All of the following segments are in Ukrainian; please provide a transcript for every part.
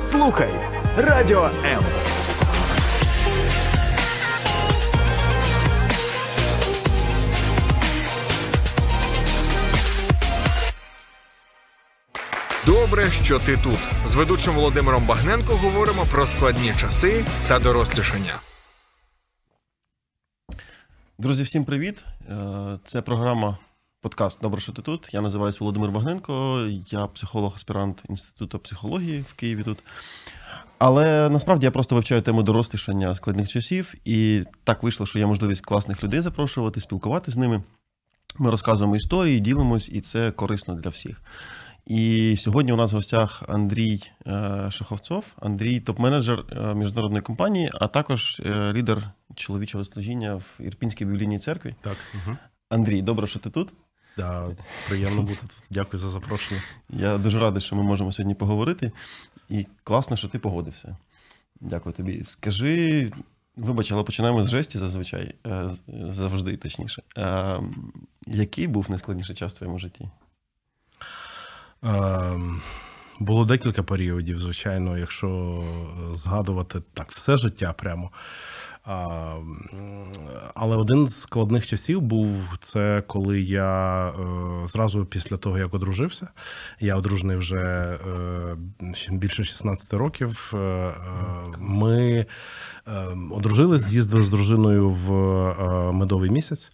Слухай Радіо М. Добре, що ти тут. З ведучим Володимиром Багненко говоримо про складні часи та дорослішання. Друзі, всім привіт! Е, Це програма подкаст Добре, що ти тут. Я називаюся Володимир Багненко, я психолог-аспірант Інституту психології в Києві тут. Але насправді я просто вивчаю тему дорослішання складних часів, і так вийшло, що є можливість класних людей запрошувати, спілкуватися з ними. Ми розказуємо історії, ділимось, і це корисно для всіх. І сьогодні у нас в гостях Андрій е, Шаховцов, Андрій топ-менеджер е, міжнародної компанії, а також е, лідер чоловічого служіння в Ірпінській біблійній церкві. Так, угу. Андрій, добре, що ти тут. Да, приємно бути тут. Дякую за запрошення. Я дуже радий, що ми можемо сьогодні поговорити. І класно, що ти погодився. Дякую тобі. Скажи, вибач, але починаємо з жесті зазвичай, е, завжди точніше. Е, Який був найскладніший час в твоєму житті? Ем, було декілька періодів, звичайно, якщо згадувати так, все життя прямо. А, але один з складних часів був це, коли я е, зразу після того, як одружився, я одружений вже е, більше 16 років. е, Ми одружились, з'їздили з дружиною в медовий місяць,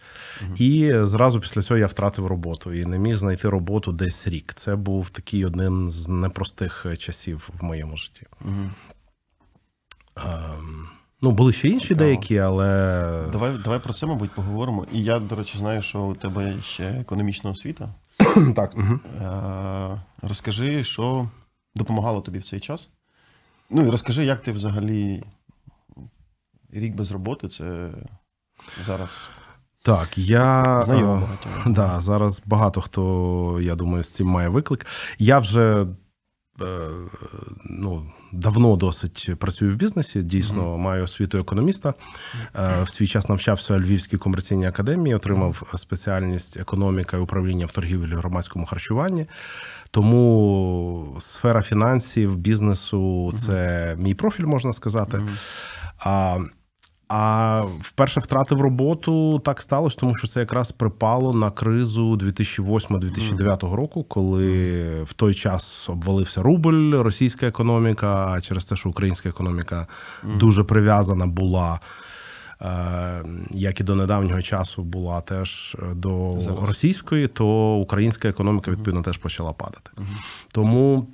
і зразу після цього я втратив роботу і не міг знайти роботу десь рік. Це був такий один з непростих часів в моєму житті. Угу. Ну, були ще інші Цікаво. деякі, але Давай, давай про це, мабуть, поговоримо. І я, до речі, знаю, що у тебе ще економічна освіта. так. Угу. Е, Розкажи, що допомагало тобі в цей час. Ну і розкажи, як ти взагалі рік без роботи, це зараз Так, я знайомо е, багатьом. Да, зараз багато хто, я думаю, з цим має виклик. Я вже ну, давно досить працюю в бізнесі, дійсно маю освіту економіста. Е, В свій час навчався у Львівській комерційній академії, отримав спеціальність економіка і управління в торгівлі громадському харчуванні. Тому сфера фінансів, бізнесу це мій профіль, можна сказати. Мгм. А, а вперше втратив роботу так сталося, тому що це якраз припало на кризу 2008-2009 року, коли в той час обвалився рубль, російська економіка, а через те, що українська економіка дуже прив'язана була. е, Як і до недавнього часу була теж е, до російської, то українська економіка відповідно теж почала падати. Тому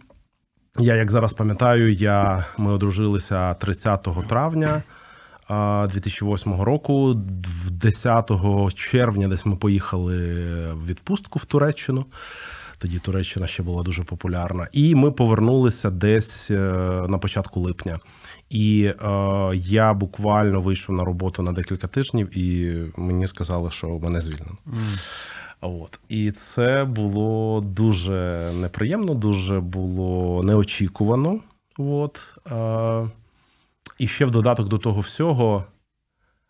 я, як зараз пам'ятаю, я, ми одружилися 30 травня 2008 року. 10 червня десь ми поїхали в відпустку в Туреччину. Тоді Туреччина ще була дуже популярна. І ми повернулися десь е, на початку липня. І е, я буквально вийшов на роботу на декілька тижнів, і мені сказали, що мене звільнено. От. І це було дуже неприємно, дуже було неочікувано. От. Е, і ще в додаток до того всього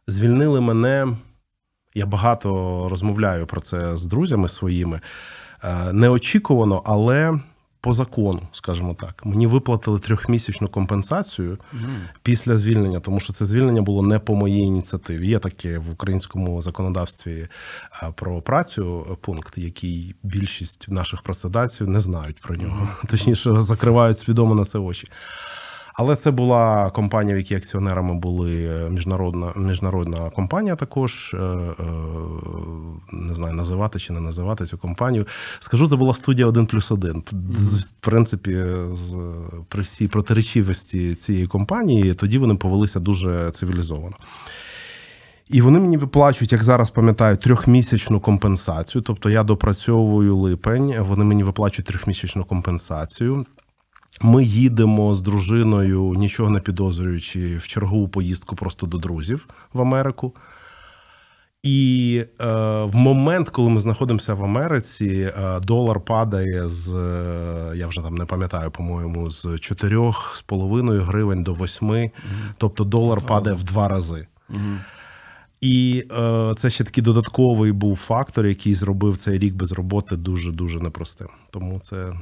звільнили мене. Я багато розмовляю про це з друзями своїми. Е, неочікувано, але по закону, скажімо так. Мені виплатили трьохмісячну компенсацію Мгм. після звільнення, тому що це звільнення було не по моїй ініціативі. Є таке в українському законодавстві е, про працю пункт, який більшість наших працедавців не знають про нього. Точніше, закривають свідомо на це очі. Але це була компанія, в якій акціонерами були е, міжнародна міжнародна компанія. Також е, е, не знаю, називати чи не називати цю компанію. Скажу, це була студія 1 плюс 1. В принципі, з при всій протиречивості цієї компанії, тоді вони повелися дуже цивілізовано. І вони мені виплачують, як зараз пам'ятаю, трьохмісячну компенсацію. Тобто я допрацьовую липень, вони мені виплачують трьохмісячну компенсацію. Ми їдемо з дружиною, нічого не підозрюючи, в чергову поїздку просто до друзів в Америку. І е, в момент, коли ми знаходимося в Америці, е, долар падає з е, я вже там не пам'ятаю, по-моєму, з 4,5 гривень до 8. Тобто долар падає в два рази. Мгм. І е, це ще такий додатковий був фактор, який зробив цей рік без роботи дуже дуже непростим. Тому це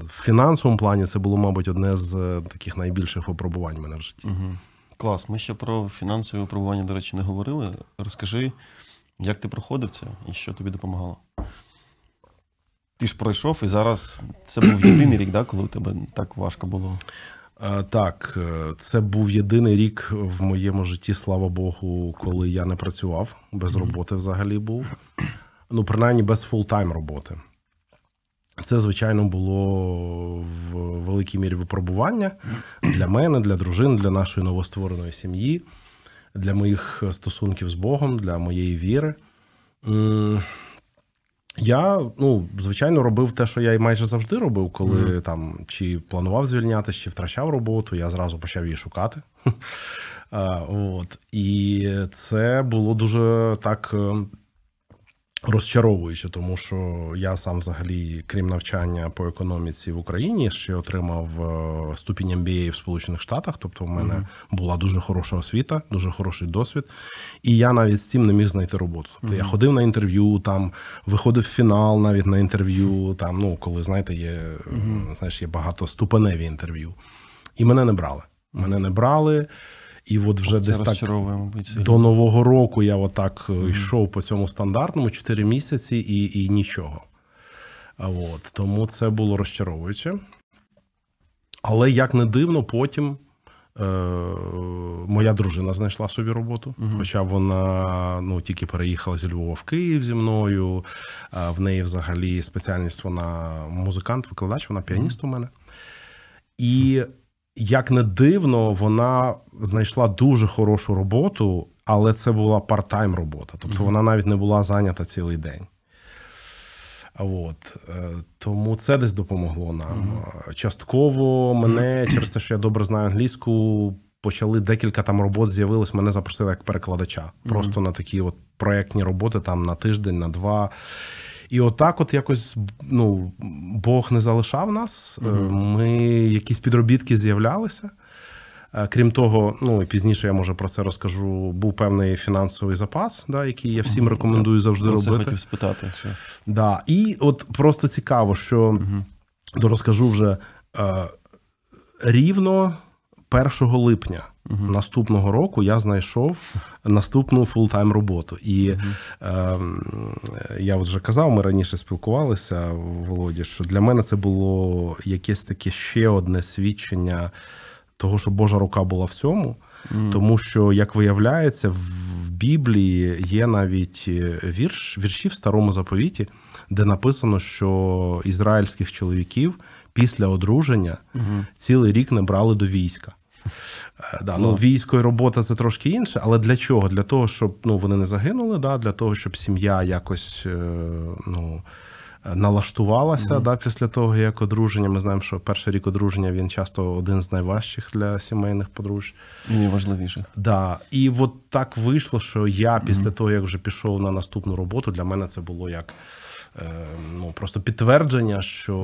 в фінансовому плані це було, мабуть, одне з е, таких найбільших випробувань в мене в житті. Угу. Клас. Ми ще про фінансове випробування, до речі, не говорили. Розкажи, як ти проходив це і що тобі допомагало? Ти ж пройшов, і зараз це був єдиний рік, да, коли у тебе так важко було. Е, Так, е, це був єдиний рік в моєму житті, слава Богу, коли я не працював, без роботи взагалі був. Ну, принаймні без full-time роботи. Це, звичайно, було в великій мірі випробування для мене, для дружини, для нашої новоствореної сім'ї, для моїх стосунків з Богом, для моєї віри. Я, ну, звичайно, робив те, що я і майже завжди робив, коли там чи планував звільнятися, чи втрачав роботу, я зразу почав її шукати. От. І це було дуже так е, розчаровуюче, тому що я сам взагалі, крім навчання по економіці в Україні, ще отримав е, ступінь MBA в Сполучених Штатах. Тобто, в мене була дуже хороша освіта, дуже хороший досвід. І я навіть з цим не міг знайти роботу. Тобто я ходив на інтерв'ю, там виходив в фінал навіть на інтерв'ю. Там, ну, коли знаєте, є, е, знаєш, є багатоступеневі інтерв'ю. І мене не брали. Мене не брали. І от вже Це десь так мабуть, до Нового року я отак е, йшов по цьому стандартному 4 місяці і, і нічого. От, тому це було розчаровуюче. Але як не дивно, потім е, моя дружина знайшла собі роботу. Хоча вона ну, тільки переїхала зі Львова в Київ зі мною. А в неї взагалі спеціальність вона музикант, викладач, вона піаніст у мене. І як не дивно, вона знайшла дуже хорошу роботу, але це була парт-тайм робота. Тобто вона навіть не була зайнята цілий день. От. е, Тому це десь допомогло нам. Е, Частково мене, через те, що я добре знаю англійську, почали декілька там робот з'явилось, мене запросили як перекладача. Просто на такі от проєктні роботи там на тиждень, на два. І отак, от якось ну, Бог не залишав нас. Е, Ми якісь підробітки з'являлися. Е, Крім того, ну і пізніше я може про це розкажу. Був певний фінансовий запас, да, який я всім рекомендую завжди Про це робити. хотів спитати. Що... Да. І от просто цікаво, що то розкажу вже е, рівно 1 липня наступного року я знайшов наступну full-time роботу. І е, я от вже казав, ми раніше спілкувалися, Володі, що для мене це було якесь таке ще одне свідчення того, що Божа рука була в цьому. Тому що, як виявляється, в Біблії є навіть е, вірш, вірші в старому заповіті, де написано, що ізраїльських чоловіків після одруження цілий рік не брали до війська. Е, Да, ну, військо і робота це трошки інше, але для чого? Для того, щоб ну, вони не загинули, да, для того, щоб сім'я якось е, ну, налаштувалася да, після того, як одруження. Ми знаємо, що перший рік одруження він часто один з найважчих для сімейних подружжя. І найважливіше. Да. І от так вийшло, що я після того, як вже пішов на наступну роботу, для мене це було як ну, просто підтвердження, що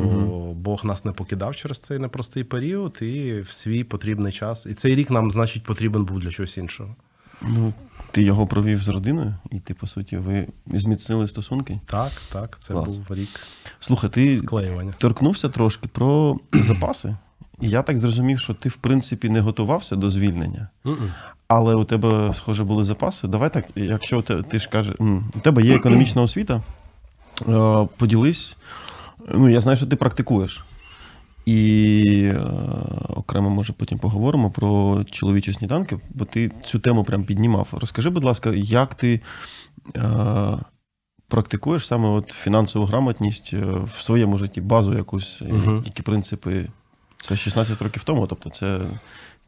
Бог нас не покидав через цей непростий період і в свій потрібний час. І цей рік нам, значить, потрібен був для чогось іншого. Ну, ти його провів з родиною, і ти, по суті, ви зміцнили стосунки. Так, так, це Клас. був рік Слухай, ти склеювання. торкнувся трошки про запаси. І я так зрозумів, що ти, в принципі, не готувався до звільнення. Але у тебе, схоже, були запаси. Давай так, якщо те- ти ж кажеш, у тебе є економічна освіта, поділись. Ну, я знаю, що ти практикуєш. І е, окремо, може, потім поговоримо про чоловічі сніданки, бо ти цю тему прям піднімав. Розкажи, будь ласка, як ти е, практикуєш саме от фінансову грамотність е, в своєму житті, базу якусь, е, Мгм. які принципи. Це 16 років тому, тобто це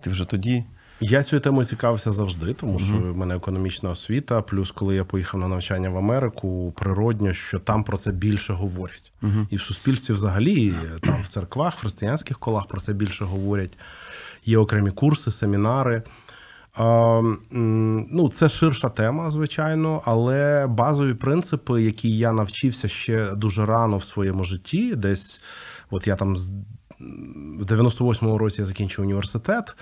ти вже тоді. Я цією темою цікавився завжди, тому що в мене економічна освіта. Плюс, коли я поїхав на навчання в Америку, природньо, що там про це більше говорять. І в суспільстві, взагалі, і там в церквах, в християнських колах про це більше говорять. Є окремі курси, семінари. А, ну, це ширша тема, звичайно, але базові принципи, які я навчився ще дуже рано в своєму житті, десь от я там з в 98-му році я закінчив університет.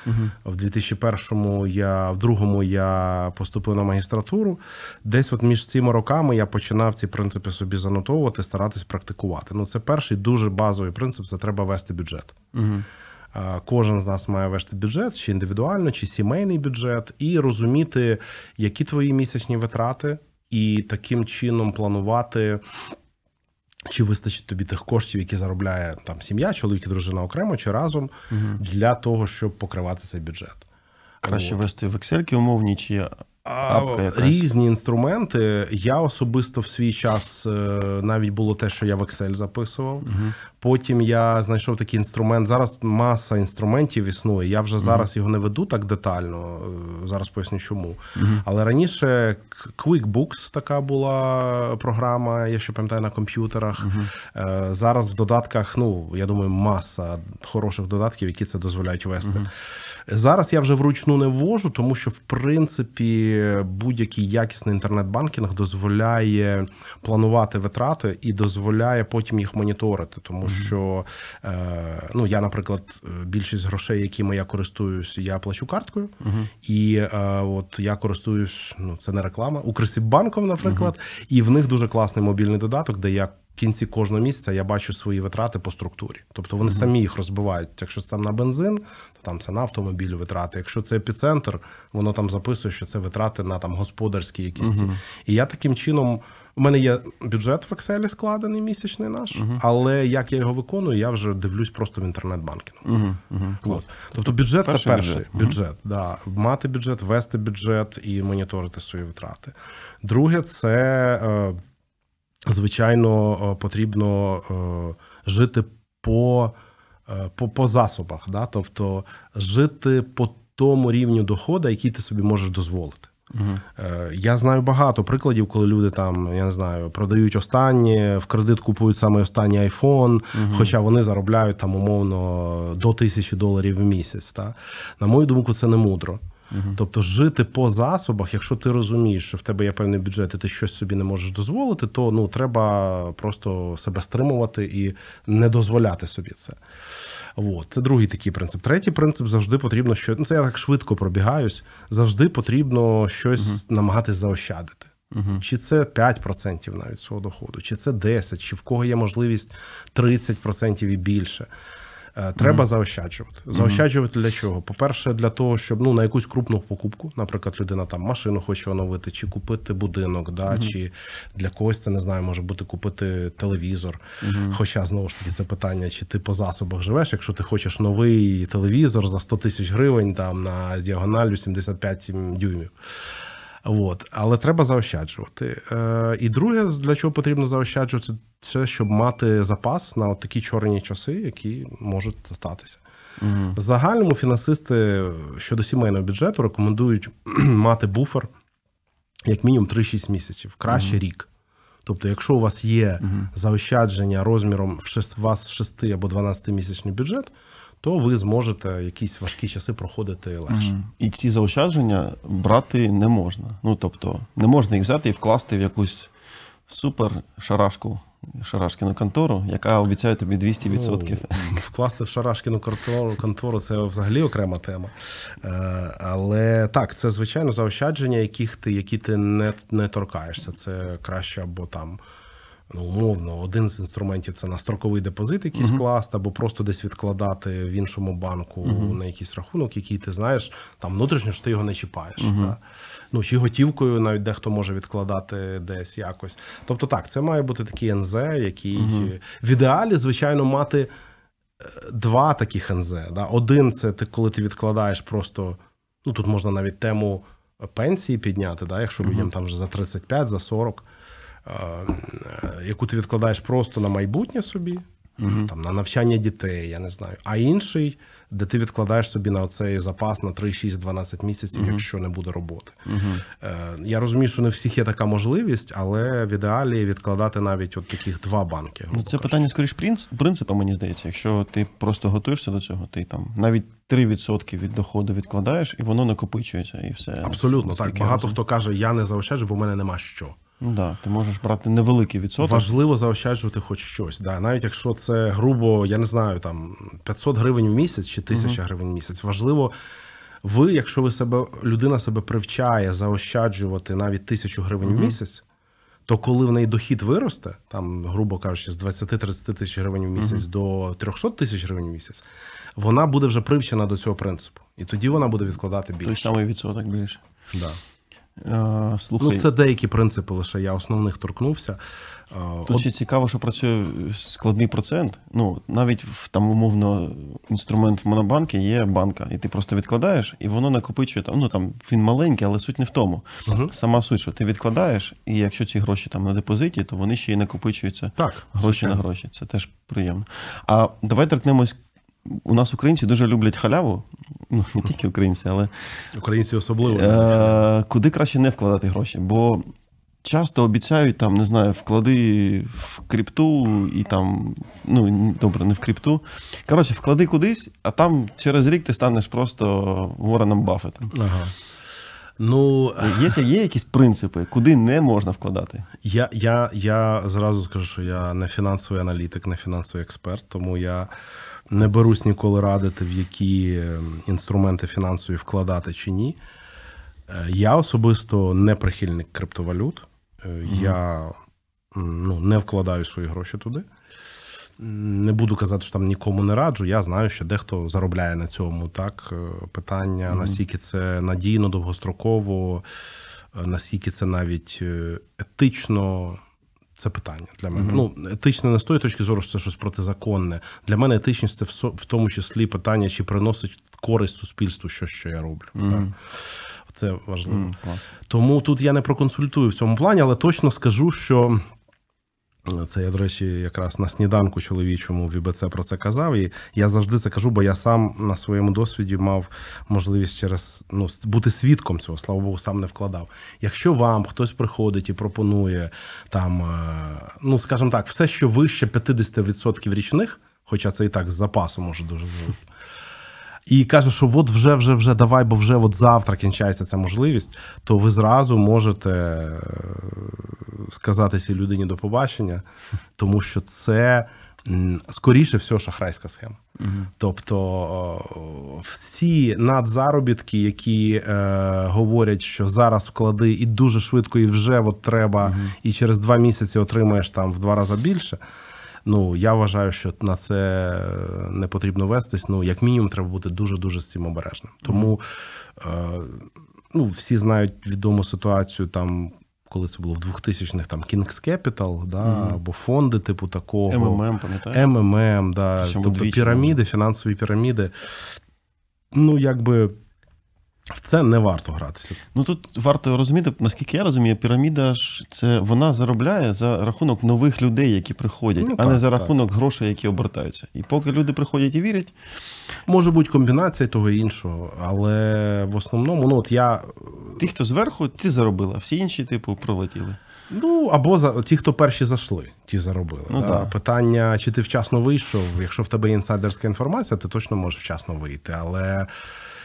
В 2001-му я в другому я поступив на магістратуру. Десь от між цими роками я починав ці принципи собі занотовувати, старатись практикувати. Ну, це перший дуже базовий принцип це треба вести бюджет. А, Кожен з нас має вести бюджет, чи індивідуально, чи сімейний бюджет, і розуміти, які твої місячні витрати, і таким чином планувати. Чи вистачить тобі тих коштів, які заробляє там сім'я, чоловік і дружина окремо чи разом для того, щоб покривати цей бюджет? Краще От. вести в Excel умовні, чи апка якась? різні інструменти. Я особисто в свій час е, навіть було те, що я в Excel записував. Потім я знайшов такий інструмент. Зараз маса інструментів існує. Я вже зараз його не веду так детально. е, Зараз поясню чому. Але раніше QuickBooks така була програма, я ще пам'ятаю на комп'ютерах. Е, Зараз в додатках, ну я думаю, маса хороших додатків, які це дозволяють вести. Зараз я вже вручну не ввожу, тому що в принципі будь-який якісний інтернет-банкінг дозволяє планувати витрати і дозволяє потім їх моніторити. Тому що е, ну я, наприклад, е, більшість грошей, якими я користуюсь, я плачу карткою, і е, от я користуюсь, ну це не реклама, Укрсіббанком, наприклад, і в них дуже класний мобільний додаток, де я. В кінці кожного місяця я бачу свої витрати по структурі. Тобто вони самі їх розбивають. Якщо це на бензин, то там це на автомобіль витрати. Якщо це епіцентр, воно там записує, що це витрати на там господарські якісь. ці. І я таким чином. У мене є бюджет в Excel складений місячний наш, але як я його виконую, я вже дивлюсь просто в інтернет-банкінгу. Угу, угу. От. Тобто бюджет Перший це перший бюджет. бюджет. Да. Мати бюджет, вести бюджет і моніторити свої витрати. Друге, це е, звичайно е, потрібно е, жити по, е, по, по засобах, да? тобто жити по тому рівню доходу, який ти собі можеш дозволити. Е, Я знаю багато прикладів, коли люди там, я не знаю, продають останнє, в кредит купують саме останній айфон, хоча вони заробляють там умовно до тисячі доларів в місяць. Та? На мою думку, це не мудро. Тобто жити по засобах, якщо ти розумієш, що в тебе є певний бюджет, і ти щось собі не можеш дозволити, то ну треба просто себе стримувати і не дозволяти собі це. От, це другий такий принцип. Третій принцип завжди потрібно що ну це я так швидко пробігаюсь. Завжди потрібно щось намагатись заощадити. Чи це 5% навіть свого доходу, чи це 10%, чи в кого є можливість 30% і більше. Е, Треба заощаджувати. Заощаджувати для чого? По-перше, для того, щоб ну на якусь крупну покупку, наприклад, людина там машину хоче оновити, чи купити будинок, да, чи для когось це не знаю, може бути купити телевізор. Хоча знову ж таки це питання, чи ти по засобах живеш, якщо ти хочеш новий телевізор за 100 тисяч гривень там на діагоналю 75 дюймів. От. Але треба заощаджувати. Е, і друге, для чого потрібно заощаджувати, це щоб мати запас на от такі чорні часи, які можуть статися. В загальному фінансисти щодо сімейного бюджету рекомендують мати буфер як мінімум 3-6 місяців, краще рік. Тобто, якщо у вас є заощадження розміром в шест- у вас 6 або 12 місячний бюджет, то ви зможете якісь важкі часи проходити легше. Мгм. І ці заощадження брати не можна. Ну тобто, не можна їх взяти і вкласти в якусь супер шарашку, шарашкіну контору, яка обіцяє тобі 200%. Ну, вкласти в шарашкіну контору, контору це взагалі окрема тема. Е, але так, це звичайно заощадження, яких ти, які ти не, не торкаєшся. Це краще або там. Ну, умовно, один з інструментів це на строковий депозит якийсь класти, або просто десь відкладати в іншому банку на якийсь рахунок, який ти знаєш, там внутрішньо що ти його не чіпаєш. Да? Ну, чи готівкою навіть дехто може відкладати десь якось. Тобто, так, це має бути такий НЗ, який в ідеалі, звичайно, мати два таких НЗ. Да? Один це ти, коли ти відкладаєш просто. Ну тут можна навіть тему пенсії підняти, да? якщо людям там вже за 35, за 40, е, е, яку ти відкладаєш просто на майбутнє собі, там, на навчання дітей, я не знаю. А інший, де ти відкладаєш собі на оцей запас на 3, 6, 12 місяців, якщо не буде роботи. Е, я розумію, що не всіх є така можливість, але в ідеалі відкладати навіть от таких два банки. Ну, це кажучи. питання скоріш принц, принципа, мені здається. Якщо ти просто готуєшся до цього, ти там навіть 3% від доходу відкладаєш, і воно накопичується, і все. Абсолютно так. Багато розумію. хто каже, я не заощаджу, бо в мене нема що. Ну да, ти можеш брати невеликий відсоток. Важливо заощаджувати хоч щось. Да. Навіть якщо це грубо, я не знаю, там 500 гривень в місяць чи 1000 гривень в місяць. Важливо, ви, якщо ви себе, людина себе привчає заощаджувати навіть тисячу гривень в місяць, то коли в неї дохід виросте, там, грубо кажучи, з 20-30 тисяч гривень в місяць до 300 тисяч гривень в місяць, вона буде вже привчена до цього принципу. І тоді вона буде відкладати Той більше. самий відсоток більше. Да. Е, слухай, Ну, це деякі принципи, лише я основних торкнувся. Е, Тут от- ще цікаво, що працює складний процент. Ну, навіть в там умовно інструмент в монобанки є банка, і ти просто відкладаєш, і воно накопичує там. Ну там він маленький, але суть не в тому. Мгм. Сама суть, що ти відкладаєш, і якщо ці гроші там на депозиті, то вони ще й накопичуються Так, гроші звичайно. на гроші. Це теж приємно. А давай торкнемось. У нас українці дуже люблять халяву. Ну, не тільки українці, але Українці особливо. Е, куди краще не вкладати гроші? Бо часто обіцяють там, не знаю, вклади в крипту і там, ну добре, не в крипту. Коротше, вклади кудись, а там через рік ти станеш просто Вороном Баффетом. Ага. Ну, Є, є якісь принципи, куди не можна вкладати? я, я, я зразу скажу, що я не фінансовий аналітик, не фінансовий експерт, тому я не берусь ніколи радити, в які е, інструменти фінансові вкладати чи ні. Е, Я особисто не прихильник криптовалют. Е, Я ну, не вкладаю свої гроші туди. Не буду казати, що там нікому не раджу. Я знаю, що дехто заробляє на цьому. Так, Е, питання, наскільки це надійно, довгостроково, наскільки це навіть етично. Це питання для мене. Ну, етично не з тої точки зору, що це щось протизаконне. Для мене етичність це в тому числі питання, чи приносить користь суспільству що що я роблю. Так. Це важливо. Клас. Тому тут я не проконсультую в цьому плані, але точно скажу, що це я, до речі, якраз на сніданку чоловічому в ІБЦ про це казав. І я завжди це кажу, бо я сам на своєму досвіді мав можливість через ну, бути свідком цього, слава Богу, сам не вкладав. Якщо вам хтось приходить і пропонує там, е, ну скажімо так, все, що вище 50% річних, хоча це і так з запасу може дуже звути. І каже, що от вже, вже, вже давай, бо вже от завтра кінчається ця можливість, то ви зразу можете е, сказати цій людині до побачення, тому що це скоріше всього шахрайська схема. Тобто всі надзаробітки, які е, говорять, що зараз вклади і дуже швидко, і вже от треба, і через два місяці отримаєш там в два рази більше. Ну, я вважаю, що на це не потрібно вестись. Ну, як мінімум, треба бути дуже дуже з цим обережним. Тому е, ну, всі знають відому ситуацію там. Коли це було в 2000-х, там King's Capital, да, або фонди типу такого. МММ, пам'ятаєте? МММ, да, тобто піраміди, фінансові піраміди. Ну, якби в це не варто гратися. Ну тут варто розуміти, наскільки я розумію, піраміда ж це вона заробляє за рахунок нових людей, які приходять, Ну, а не за так. рахунок грошей, які обертаються. І поки люди приходять і вірять, Може бути комбінація того і іншого, але в основному, ну от я. ті, хто зверху, ти заробила, всі інші, типу, пролетіли. Ну, або за ті, хто перші зайшли, ті заробили. Ну, да. так. Питання, чи ти вчасно вийшов. Якщо в тебе є інсайдерська інформація, ти точно можеш вчасно вийти. Але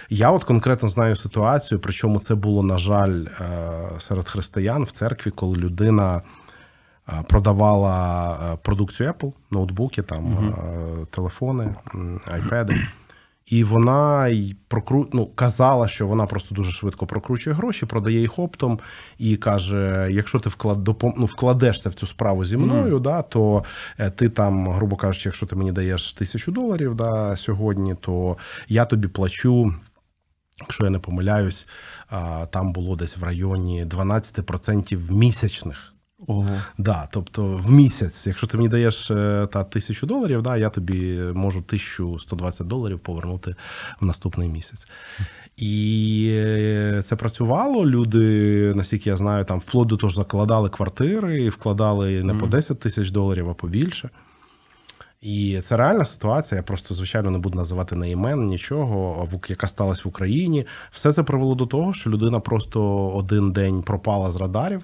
я от конкретно знаю ситуацію, причому це було, на жаль, е, серед християн в церкві, коли людина. е, Продавала е, продукцію Apple, ноутбуки, там е, телефони, айпеди. І вона й прокру... ну, казала, що вона просто дуже швидко прокручує гроші, продає їх оптом і каже: якщо ти вклад... допом... ну, вкладешся в цю справу зі мною, да, то ти там, грубо кажучи, якщо ти мені даєш тисячу доларів да, сьогодні, то я тобі плачу. Якщо я не помиляюсь, там було десь в районі 12% місячних. Ого. Да, тобто в місяць, якщо ти мені даєш е, та тисячу доларів, да, я тобі можу 1120 доларів повернути в наступний місяць. І е, це працювало. Люди, наскільки я знаю, там вплоть до того ж закладали квартири і вкладали не по 10 тисяч доларів, а побільше. І це реальна ситуація. Я просто, звичайно, не буду називати не імен, нічого, яка сталася в Україні. Все це привело до того, що людина просто один день пропала з радарів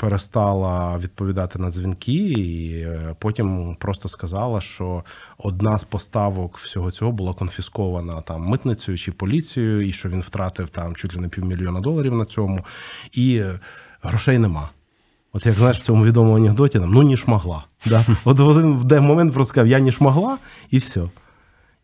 перестала відповідати на дзвінки, і е, потім просто сказала, що одна з поставок всього цього була конфіскована там митницею чи поліцією, і що він втратив там чуть ли не півмільйона доларів на цьому, і е, грошей нема. От як знаєш в цьому відомому анекдоті, там, ну ніж могла. Да? От один в де момент просто сказав, я ніж могла, і все.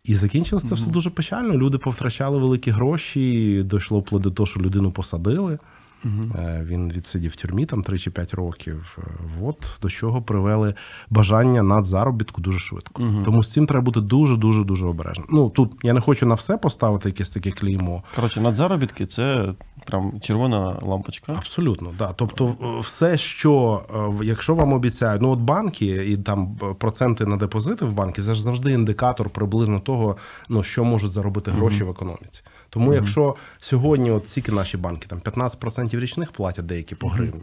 І закінчилося це все дуже печально. Люди повтрачали великі гроші, дійшло вплоть до того, що людину посадили. Е, Він відсидів в тюрмі там 3 чи 5 років. Е, От до чого привели бажання надзаробітку дуже швидко. Тому з цим треба бути дуже дуже дуже обережним. Ну тут я не хочу на все поставити якесь таке клеймо. Коротше, надзаробітки це прям червона лампочка. Абсолютно, да. Тобто, все, що е, якщо вам обіцяють, ну от банки і там проценти на депозити в банки, це ж завжди індикатор приблизно того, ну що можуть заробити гроші в економіці. Тому, якщо сьогодні, от скільки наші банки, там 15% річних платять деякі по гривні.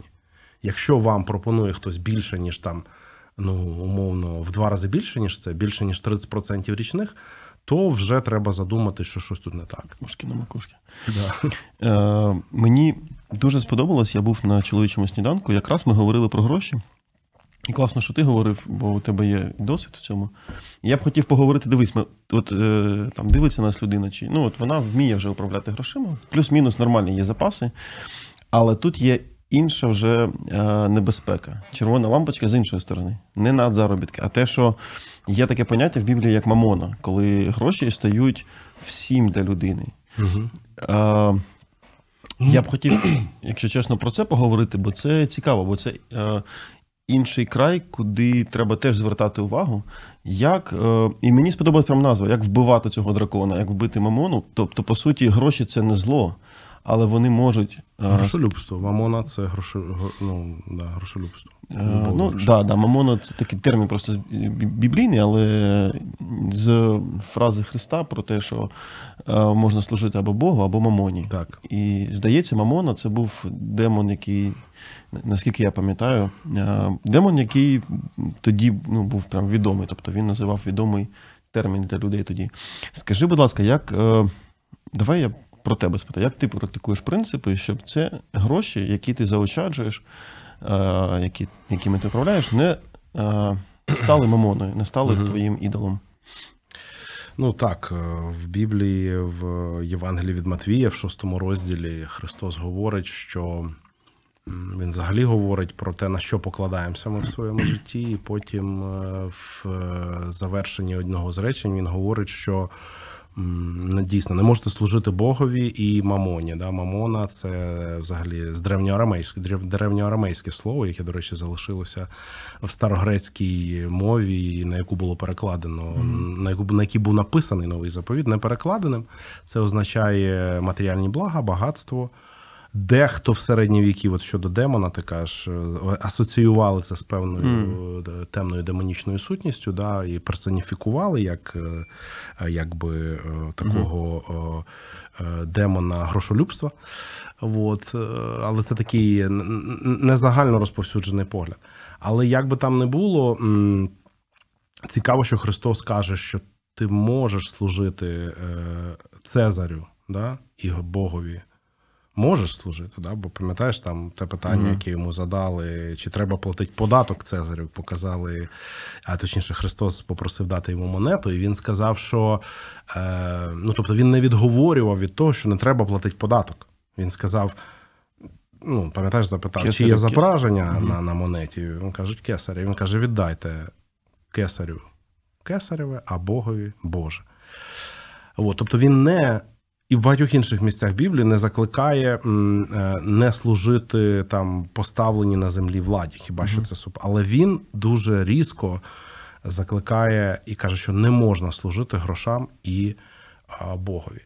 Якщо вам пропонує хтось більше, ніж там, ну умовно, в два рази більше, ніж це, більше ніж 30% річних, то вже треба задумати, що щось тут не так. Мушки на макушки. Да. Е, мені дуже сподобалось, я був на чоловічому сніданку. Якраз ми говорили про гроші. І класно, що ти говорив, бо у тебе є досвід в цьому. Я б хотів поговорити, дивись, ми, от е, там дивиться нас людина, чи ну от вона вміє вже управляти грошима, плюс-мінус нормальні є запаси. Але тут є інша вже е, небезпека. Червона лампочка з іншої сторони. Не надзаробітки, а те, що є таке поняття в Біблії як мамона, коли гроші стають всім для людини. Угу. Е, я б хотів, якщо чесно, про це поговорити, бо це цікаво, бо це е, інший край, куди треба теж звертати увагу. Як, е, і мені сподобалась прям назва, як вбивати цього дракона, як вбити мамону. Тобто, по суті, гроші це не зло, але вони можуть. е, Грошолюбство. Мамона це грошо, ну, да, грошолюбство. Е, Любов Ну, грошей. да, да, мамона це такий термін просто біблійний, але з фрази Христа про те, що е, можна служити або Богу, або мамоні. Так. І здається, Мамона це був демон, який, наскільки я пам'ятаю, демон, який тоді ну, був прям відомий. Тобто він називав відомий термін для людей тоді. Скажи, будь ласка, як. Давай я про тебе спитаю, як ти практикуєш принципи, щоб це гроші, які ти заощаджуєш, е, які, якими ти управляєш, не е, стали мамоною, не стали твоїм ідолом. Ну так, е, в Біблії, в Євангелії від Матвія, в шостому розділі Христос говорить, що він взагалі говорить про те, на що покладаємося ми в своєму житті, і потім в завершенні одного з речень він говорить, що дійсно не можете служити Богові і мамоні. Да? Мамона це взагалі з древньоарамейське, древ- древньоарамейське слово, яке, до речі, залишилося в старогрецькій мові, на яку було перекладено, на яку на якій був написаний новий заповіт, не перекладеним. Це означає матеріальні блага, багатство. Дехто в середні віки, от щодо демона, ти кажеш, е, асоціювали це з певною е, темною демонічною сутністю, да, і персоніфікували як е, якби такого е, демона грошолюбства. От, але це такий н- н- не загально розповсюджений погляд. Але як би там не було, цікаво, що Христос каже, що ти можеш служити Цезарю да, і Богові. Можеш служити, да? бо пам'ятаєш там те питання, яке йому задали, чи треба платити податок Цезарю, показали, а точніше, Христос попросив дати йому монету, і він сказав, що е, ну, тобто він не відговорював від того, що не треба платити податок. Він сказав: ну, пам'ятаєш, запитав, чи Кесарю, є кесарю. на, на монеті? Він кажуть, кесарю. Він каже: віддайте кесарю кесареве, а Богові Боже. От, тобто він не. І в багатьох інших місцях Біблії не закликає е, не служити там поставлені на землі владі, хіба що це суп. Але він дуже різко закликає і каже, що не можна служити грошам і Богові.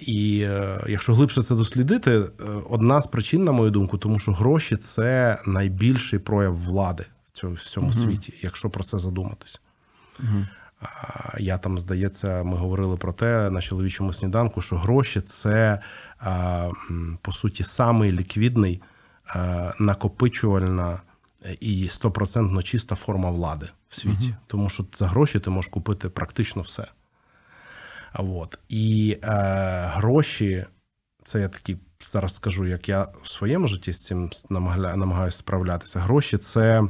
І е, якщо глибше це дослідити, е, одна з причин, на мою думку, тому що гроші це найбільший прояв влади в цьому, цьому світі, якщо про це задуматись. А, Я там, здається, ми говорили про те на чоловічому сніданку, що гроші це по суті самий ліквідний, накопичувальна і стопроцентно чиста форма влади в світі. Тому що за гроші ти можеш купити практично все. От. І е, гроші, це я такі зараз скажу, як я в своєму житті з цим намагаюся справлятися. Гроші це,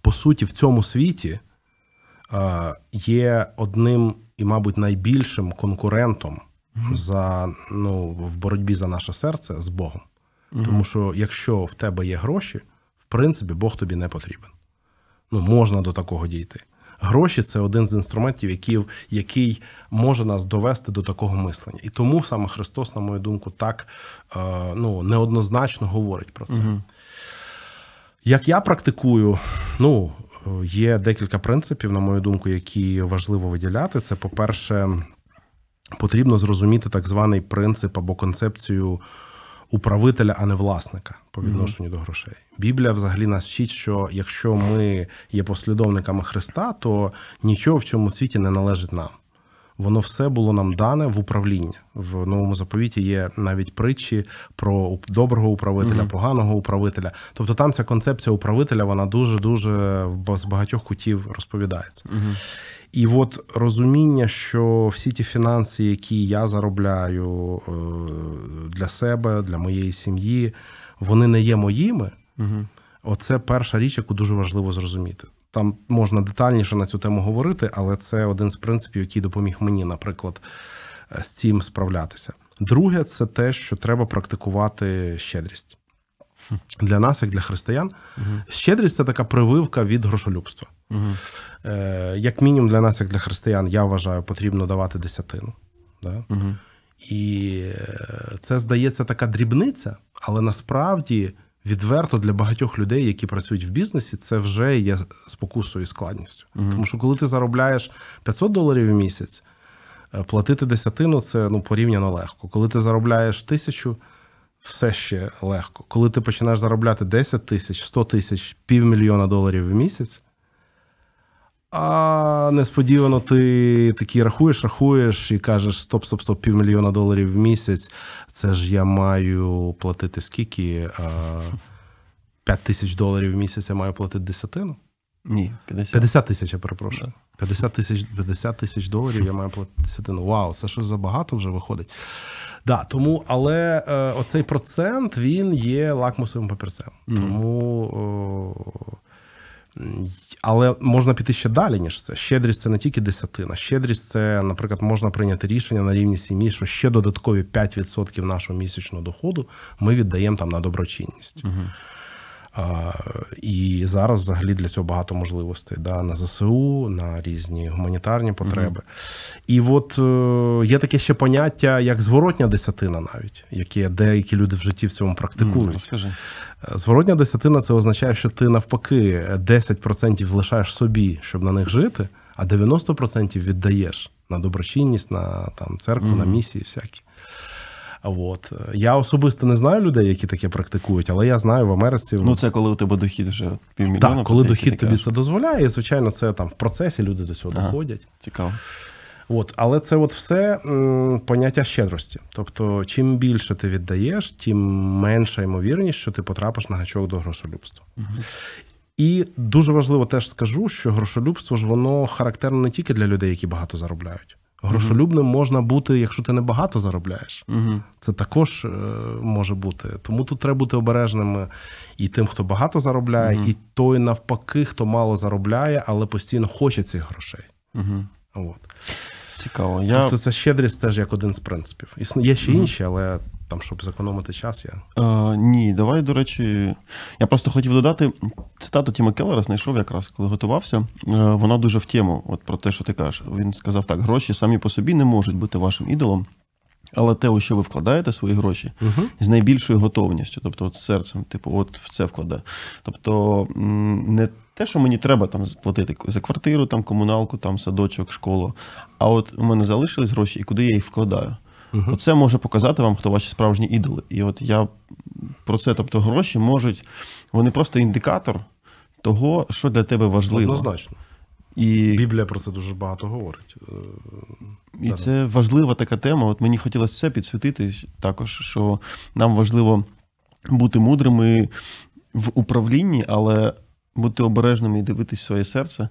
по суті, в цьому світі е, є одним і, мабуть, найбільшим конкурентом за, ну, в боротьбі за наше серце з Богом. Тому що якщо в тебе є гроші, в принципі, Бог тобі не потрібен. Ну, можна до такого дійти. Гроші це один з інструментів, який, який може нас довести до такого мислення. І тому саме Христос, на мою думку, так е, ну, неоднозначно говорить про це. Як я практикую, ну, е, є декілька принципів, на мою думку, які важливо виділяти. Це, по-перше, потрібно зрозуміти так званий принцип або концепцію управителя, а не власника по відношенню до грошей. Біблія взагалі нас вчить, що якщо ми є послідовниками Христа, то нічого в цьому світі не належить нам. Воно все було нам дане в управління. В новому заповіті є навіть притчі про доброго управителя, поганого управителя. Тобто там ця концепція управителя вона дуже дуже з багатьох кутів розповідається. І от розуміння, що всі ті фінанси, які я заробляю е, для себе, для моєї сім'ї, вони не є моїми. Оце перша річ, яку дуже важливо зрозуміти. Там можна детальніше на цю тему говорити, але це один з принципів, який допоміг мені, наприклад, е, з цим справлятися. Друге, це те, що треба практикувати щедрість. Для нас, як для християн, щедрість це така прививка від грошолюбства. Е, Як мінімум, для нас, як для християн, я вважаю, потрібно давати десятину. Да? І е, це здається така дрібниця, але насправді відверто для багатьох людей, які працюють в бізнесі, це вже є спокусою і складністю. Тому що коли ти заробляєш 500 доларів в місяць, е, платити десятину це ну, порівняно легко. Коли ти заробляєш тисячу, все ще легко. Коли ти починаєш заробляти 10 тисяч, 100 тисяч, півмільйона доларів в місяць. А несподівано ти такий рахуєш, рахуєш і кажеш: стоп, стоп, стоп, півмільйона доларів в місяць. Це ж я маю платити скільки? А, 5 тисяч доларів в місяць я маю платити десятину? Ні, 50. 50 тисяч, я перепрошую. 50 тисяч 50 тисяч доларів я маю платити десятину. Вау, це щось забагато вже виходить. Да, тому, але е, оцей процент він є лакмусовим папірцем. Тому. О, м, але можна піти ще далі, ніж це. Щедрість це не тільки десятина. Щедрість це, наприклад, можна прийняти рішення на рівні сім'ї, що ще додаткові 5% нашого місячного доходу ми віддаємо там на доброчинність. А, і зараз взагалі для цього багато можливостей да, на ЗСУ, на різні гуманітарні потреби. І от е, є таке ще поняття, як зворотня десятина, навіть, яке деякі люди в житті в цьому практикують. Е, Зворотня десятина це означає, що ти навпаки 10% лишаєш собі, щоб на них жити, а 90% віддаєш на доброчинність, на там, церкву, на місії всякі. От. Я особисто не знаю людей, які таке практикують, але я знаю в Америці. Ну, це коли у тебе дохід вже півмільйона. так, коли дохід тобі кажеш. це дозволяє, і звичайно, це там в процесі люди до цього Ага. доходять. Цікаво. От, але це от все м, поняття щедрості. Тобто, чим більше ти віддаєш, тим менша ймовірність, що ти потрапиш на гачок до грошолюбства. І дуже важливо теж скажу, що грошолюбство ж воно характерно не тільки для людей, які багато заробляють. Грошолюбним можна бути, якщо ти не багато заробляєш. Угу. Це також е, може бути. Тому тут треба бути обережним і тим, хто багато заробляє, і той навпаки, хто мало заробляє, але постійно хоче цих грошей. Угу. От. Цікаво. Я... Тобто це щедрість теж як один з принципів. Є ще інші, але там, щоб зекономити час, я. Е, ні, давай, до речі, я просто хотів додати цитату Тіма Келлера, знайшов якраз, коли готувався. Е, вона дуже в тему, от про те, що ти кажеш. Він сказав так: гроші самі по собі не можуть бути вашим ідолом, але те, у що ви вкладаєте свої гроші, Угу. з найбільшою готовністю, тобто от серцем, типу, от в це вкладаю. Тобто не те, що мені треба там платити за квартиру, там комуналку, там садочок, школу. А от у мене залишились гроші, і куди я їх вкладаю. Угу. Оце може показати вам, хто ваші справжні ідоли. І от я про це, тобто гроші можуть, вони просто індикатор того, що для тебе важливо. Однозначно. І, Біблія про це дуже багато говорить. Е, і Да. це важлива така тема. От мені хотілося це підсвітити також, що нам важливо бути мудрими в управлінні, але бути обережними і дивитись своє серце.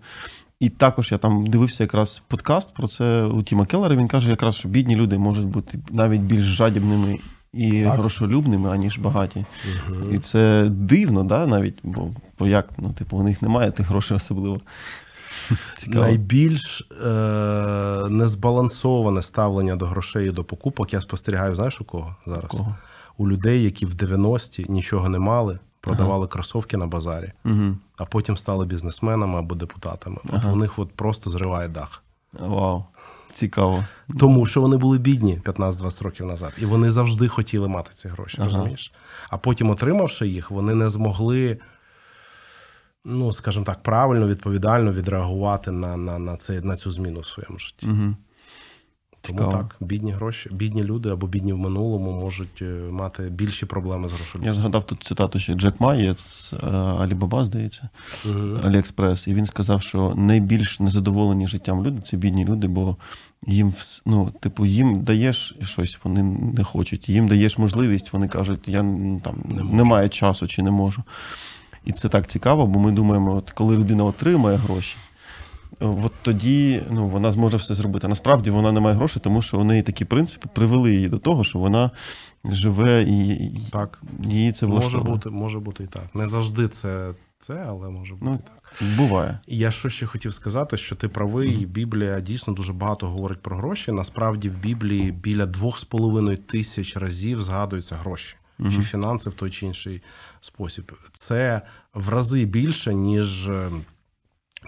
І також я там дивився якраз подкаст про це у Тіма Келлера. Він каже, якраз, що бідні люди можуть бути навіть більш жадібними і Так. грошолюбними, аніж багаті. І це дивно, да, навіть, бо, бо як, ну, типу, у них немає тих грошей особливо. Цікаво. Найбільш е- незбалансоване ставлення до грошей і до покупок я спостерігаю, знаєш, у кого зараз? Кого? у людей, які в 90-ті нічого не мали, продавали кросовки на базарі, Угу. а потім стали бізнесменами або депутатами. От Ага. у них от просто зриває дах. Вау. Цікаво. Тому що вони були бідні 15-20 років назад, і вони завжди хотіли мати ці гроші, Ага. розумієш? А потім, отримавши їх, вони не змогли, ну скажімо так, правильно, відповідально відреагувати на, на, на, це, на цю зміну в своєму житті. Угу. Тому Цікаво. так, бідні гроші, бідні люди або бідні в минулому можуть е, мати більші проблеми з Я згадав тут цитату ще Джек Майє з е, Alibaba, здається, Мгм. Аліекспрес. І він сказав, що найбільш незадоволені життям люди це бідні люди, бо їм ну, типу, їм даєш щось, вони не хочуть. Їм даєш можливість, вони кажуть, я там Не немає часу чи не можу. І це так цікаво, бо ми думаємо, от коли людина отримає гроші, от тоді ну, вона зможе все зробити. Насправді вона не має грошей, тому що у неї такі принципи привели її до того, що вона живе і, Так, її це може бути, може бути і так. Не завжди це, це але може бути Ну, і так. Буває. Я що ще хотів сказати, що ти правий, Біблія дійсно дуже багато говорить про гроші. Насправді в Біблії біля двох з половиною тисяч разів згадуються гроші чи фінанси в той чи інший спосіб. Це в рази більше, ніж е,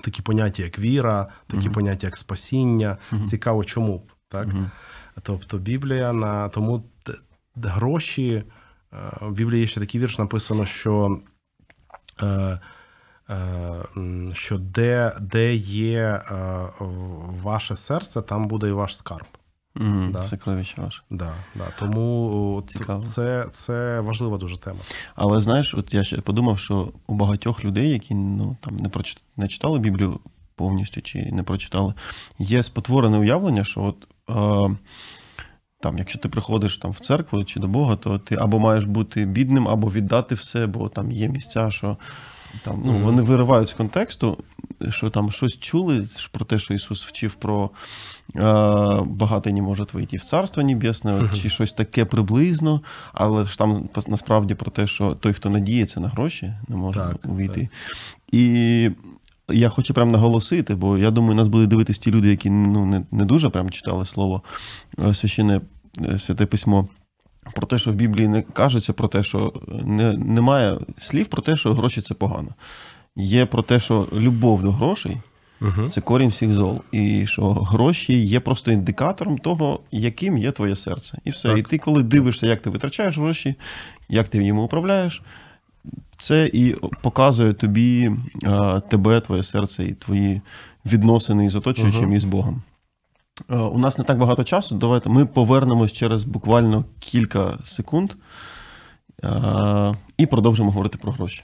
такі поняття, як віра, такі поняття, як спасіння. Цікаво, чому так? Тобто Біблія на тому гроші. е, В Біблії є ще такий вірш написано, що. Е, е, що де, де є ваше серце, там буде і ваш скарб. Угу, Да. Сокровище ваше. Да, да. Тому Цікаво. це, це важлива дуже тема. Але знаєш, от я ще подумав, що у багатьох людей, які ну, там, не, прочит... не читали Біблію повністю чи не прочитали, є спотворене уявлення, що от. Е... Там, якщо ти приходиш там в церкву чи до Бога, то ти або маєш бути бідним, або віддати все, бо там є місця, що там ну, вони виривають з контексту, що там щось чули про те, що Ісус вчив про е, багатий не може вийти в Царство Небесне, чи щось таке приблизно, але ж там насправді про те, що той, хто надіється на гроші, не може Так, увійти. І я хочу прям наголосити, бо я думаю, нас будуть дивитись ті люди, які ну, не, не дуже прям читали слово е, священне е, святе письмо. Про те, що в Біблії не кажеться про те, що не, немає слів про те, що гроші це погано. Є про те, що любов до грошей Угу. це корінь всіх зол. І що гроші є просто індикатором того, яким є твоє серце. І все. Так. І ти, коли дивишся, як ти витрачаєш гроші, як ти їм управляєш, це і показує тобі а, тебе, твоє серце і твої відносини із оточуючим Мгм. і з Богом. У нас не так багато часу. Давайте ми повернемось через буквально кілька секунд а, і продовжимо говорити про гроші.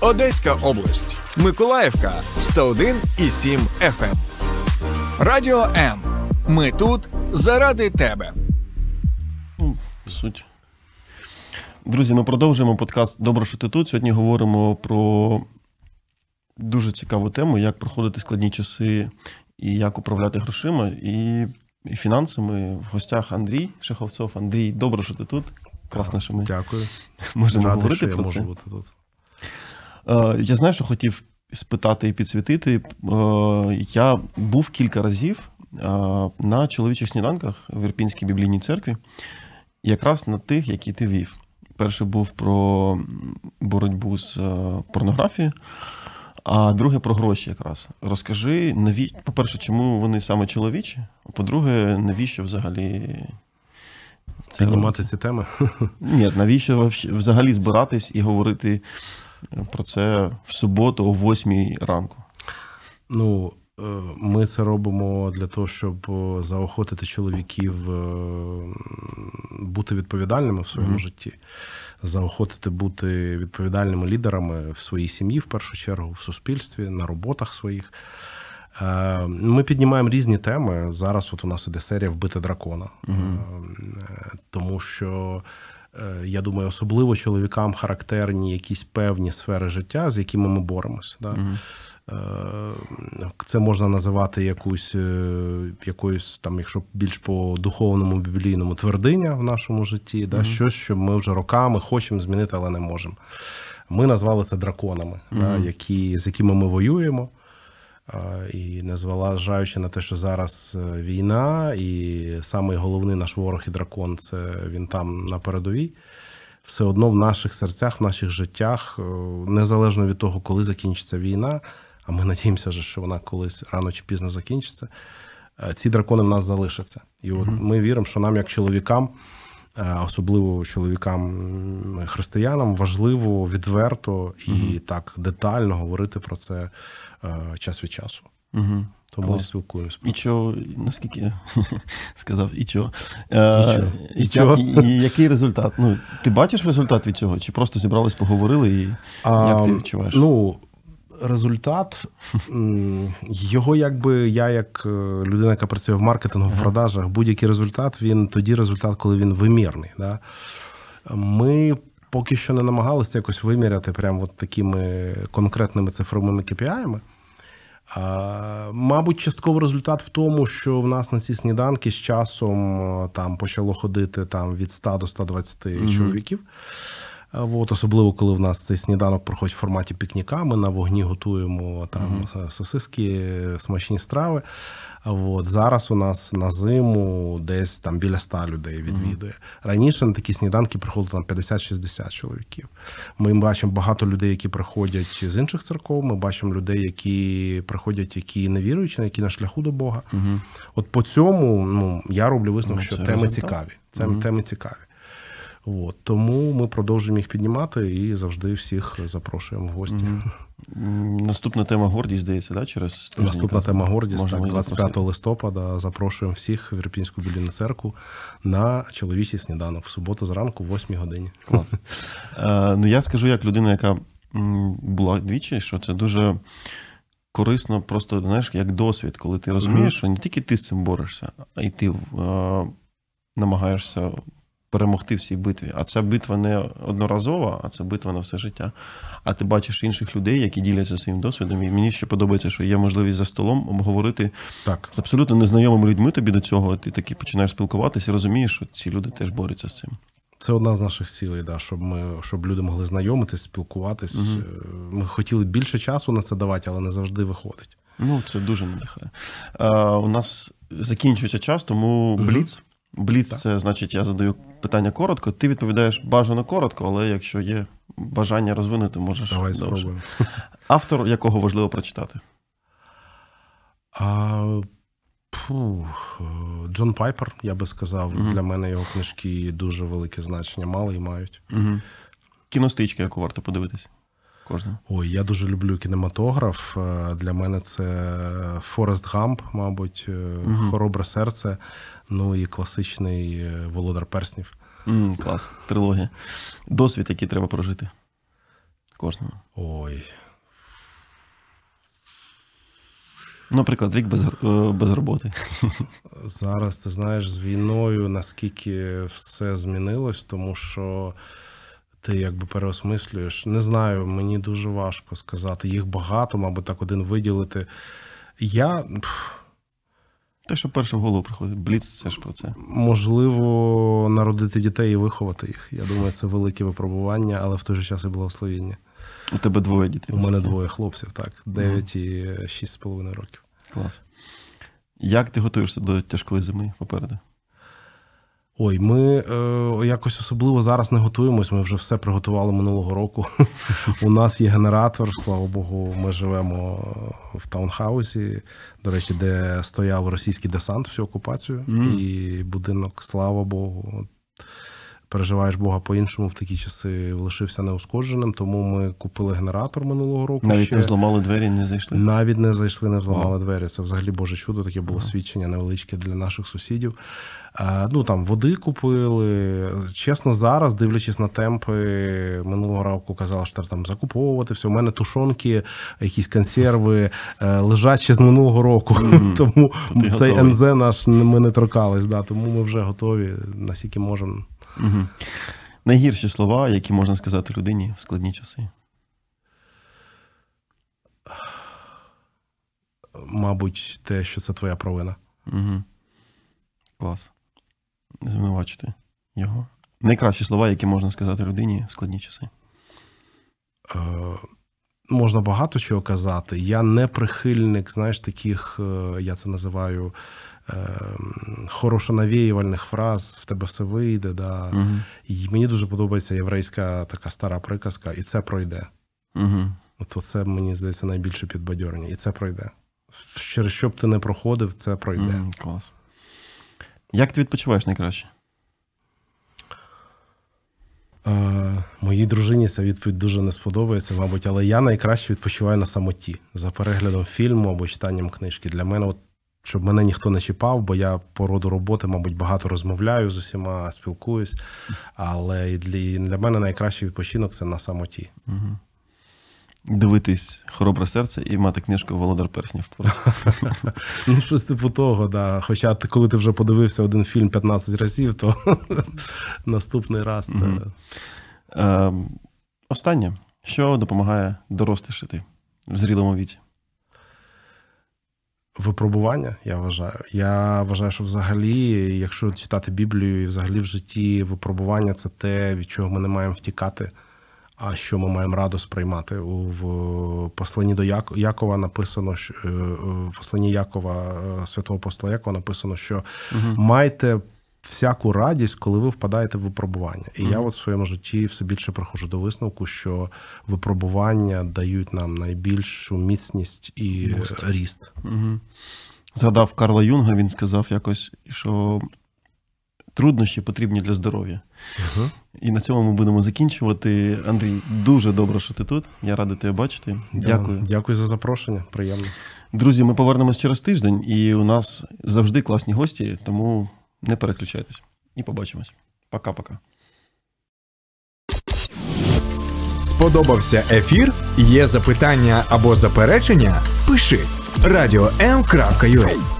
Одеська область. Миколаївка 101,7 FM. Радіо М. Ми тут заради тебе. Ну, суть. Друзі, ми продовжуємо подкаст Добре, що ти тут. Сьогодні говоримо про дуже цікаву тему, як проходити складні часи і як управляти грошима і, і фінансами. В гостях Андрій Шаховцов. Андрій, добре, що ти тут. Класно, що ми Дякую. можемо Радий, говорити що я про можу бути тут. Е, Я знаю, що хотів спитати і підсвітити. Е, Я був кілька разів е, на чоловічих сніданках в Ірпінській біблійній церкві, якраз на тих, які ти вів. Перший був про боротьбу з порнографією, а другий про гроші якраз. Розкажи, наві... по-перше, чому вони саме чоловічі, а по-друге, навіщо взагалі. це Піднімати ці теми. ні, навіщо взагалі збиратись і говорити про це в суботу о 8 ранку? Ну, е, ми це робимо для того, щоб е, заохотити чоловіків е, бути відповідальними в своєму Мгм. житті, заохотити бути відповідальними лідерами в своїй сім'ї, в першу чергу, в суспільстві, на роботах своїх. Ми піднімаємо різні теми. Зараз от у нас іде серія Вбити дракона. Е, тому що я думаю, особливо чоловікам характерні якісь певні сфери життя, з якими ми боремося. Да? Е, Це можна називати якусь, е, якоюсь там, якщо більш по духовному біблійному твердиня в нашому житті, да? щось, що ми вже роками хочемо змінити, але не можемо. Ми назвали це драконами, да? які, з якими ми воюємо. І незважаючи на те, що зараз е, війна, і самий головний наш ворог і дракон це він там на передовій. Все одно в наших серцях, в наших життях, е, незалежно від того, коли закінчиться війна, а ми надіємося, що вона колись рано чи пізно закінчиться. е, Ці дракони в нас залишаться. І от ми віримо, що нам, як чоловікам, особливо чоловікам-християнам, важливо відверто і так детально говорити про це час від часу. Угу. Тому Клас. спілкуємося. І чо, наскільки я сказав, і чо? Е. І, І чо? чо? І, і який результат? Ну, ти бачиш результат від цього? Чи просто зібрались, поговорили і як ти відчуваєш? Ну, результат його, якби я, як е, людина, яка працює в маркетингу, в продажах, будь-який результат, він тоді результат, коли він вимірний. Да? Ми поки що не намагалися якось виміряти прямо от такими конкретними цифровими KPI-ами. А, Мабуть, частковий результат в тому, що в нас на ці сніданки з часом там почало ходити там від 100 до 120 чоловіків. А От, особливо, коли в нас цей сніданок проходить в форматі пікніка, ми на вогні готуємо там е, сосиски, смачні страви. От, зараз у нас на зиму десь там біля 100 людей відвідує. Раніше на такі сніданки приходило там 50-60 чоловіків. Ми бачимо багато людей, які приходять з інших церков. Ми бачимо людей, які приходять, які не віруючі, які на шляху до Бога. От по цьому ну, я роблю висновок, Ну, що теми цікаві. Це теми цікаві. От, тому ми продовжуємо їх піднімати і завжди всіх запрошуємо в гості. Наступна тема гордість, здається, да? через Наступна тема гордість. можемо Так, 25 запросити. листопада запрошуємо всіх в Ірпінську біблійну церкву на чоловічий сніданок в суботу зранку, в 8 годині. Клас. Е, ну, я скажу, як людина, яка була двічі, що це дуже корисно, просто знаєш, як досвід, коли ти розумієш, що не тільки ти з цим борешся, а й ти е, намагаєшся перемогти в цій битві. А ця битва не одноразова, а це битва на все життя. А ти бачиш інших людей, які діляться своїм досвідом. І мені ще подобається, що є можливість за столом обговорити Так. з абсолютно незнайомими людьми тобі до цього. Ти таки починаєш спілкуватися і розумієш, що ці люди теж борються з цим. Це одна з наших цілей, да, щоб ми щоб люди могли знайомитись, спілкуватись. Е, Ми хотіли більше часу на це давати, але не завжди виходить. Ну, це дуже надихає. Е, у нас закінчується час, тому бліц. Бліц це значить, я задаю питання коротко. Ти відповідаєш бажано коротко, але якщо є бажання розвинути, можеш Давай спробуємо. Автор, якого важливо прочитати. А, фух, е, Джон Пайпер, я би сказав, для мене його книжки дуже велике значення мали і мають. Угу. Кінострічка, яку варто подивитись. Кожна. Ой, я дуже люблю кінематограф. Е, Для мене це Форест Гамп, мабуть, е, Хоробре серце, ну і класичний е, Володар Перснів. м клас. Трилогія. Досвід, який треба прожити. Кожного. Ой, Наприклад, рік без, е, без роботи. зараз ти знаєш з війною наскільки все змінилось, тому що ти якби переосмислюєш. Не знаю, мені дуже важко сказати. Їх багато, мабуть, так один виділити. Я Те, що перше в голову приходить. Бліц це ж про це. можливо народити дітей і виховати їх. Я думаю, це велике випробування, але в той же час і благословіння. У тебе двоє дітей. У мене двоє хлопців, так, 9 і 6,5 років. Клас. Як ти готуєшся до тяжкої зими попереду? Ой, ми е, якось особливо зараз не готуємось. Ми вже все приготували минулого року. У нас є генератор, слава Богу, ми живемо в таунхаусі, до речі, де стояв російський десант всю окупацію, Мгм. і будинок, слава Богу. Переживаєш Бога по-іншому в такі часи лишився неушкодженим, тому ми купили генератор минулого року. Навіть ще. не зламали двері, не зайшли. Навіть не зайшли, не взламали двері. Це взагалі Боже чудо, таке було свідчення невеличке для наших сусідів. А, ну там води купили. Чесно, зараз, дивлячись на темпи, минулого року казали, що треба там закуповувати все. У мене тушонки, якісь консерви е, лежать ще з минулого року. Тому ти цей готовий. НЗ наш ми не торкались. Да, тому ми вже готові, наскільки можемо. Угу. найгірші слова, які можна сказати людині в складні часи. Мабуть, те, що це твоя провина. Угу. Клас. Звинувачити його. Найкращі слова, які можна сказати людині в складні часи. Е, можна багато чого казати. Я не прихильник, знаєш, таких, е, я це називаю е, хорошонавіювальних фраз, в тебе все вийде. Да. Угу. І мені дуже подобається єврейська така стара приказка, і це пройде. Угу. От це, мені здається, найбільше підбадьорення. І це пройде. Через що б ти не проходив, це пройде. Угу. Клас. Як ти відпочиваєш найкраще? Е, моїй дружині ця відповідь дуже не сподобається, мабуть, але я найкраще відпочиваю на самоті за переглядом фільму або читанням книжки. Для мене, от, щоб мене ніхто не чіпав, бо я по роду роботи, мабуть, багато розмовляю з усіма, спілкуюсь. Але для, для мене найкращий відпочинок це на самоті. Угу. Дивитись хоробре серце і мати книжку Володар Перснів. Ну, щось типу того, да. Хоча коли ти вже подивився один фільм 15 разів, то наступний раз це. Е, останнє. Що допомагає дорослішати в зрілому віці? Випробування, я вважаю. Я вважаю, що взагалі, якщо читати Біблію і взагалі в житті випробування це те, від чого ми не маємо втікати, а що ми маємо радо сприймати. В посланні до Як- Якова написано, що е, в посланні Якова, е, святого апостола Якова написано, що майте всяку радість, коли ви впадаєте в випробування. І я от в своєму житті все більше приходжу до висновку, що випробування дають нам найбільшу міцність і Буст. ріст. Угу. Згадав Карла Юнга, він сказав якось, що труднощі потрібні для здоров'я. Угу. І на цьому ми будемо закінчувати. Андрій, дуже добре, що ти тут. Я радий тебе бачити. Дякую. Дякую за запрошення. Приємно. Друзі, ми повернемось через тиждень, і у нас завжди класні гості, тому не переключайтесь. І побачимось. Пока-пока. Сподобався ефір? Є запитання або заперечення? Пиши радіом.ua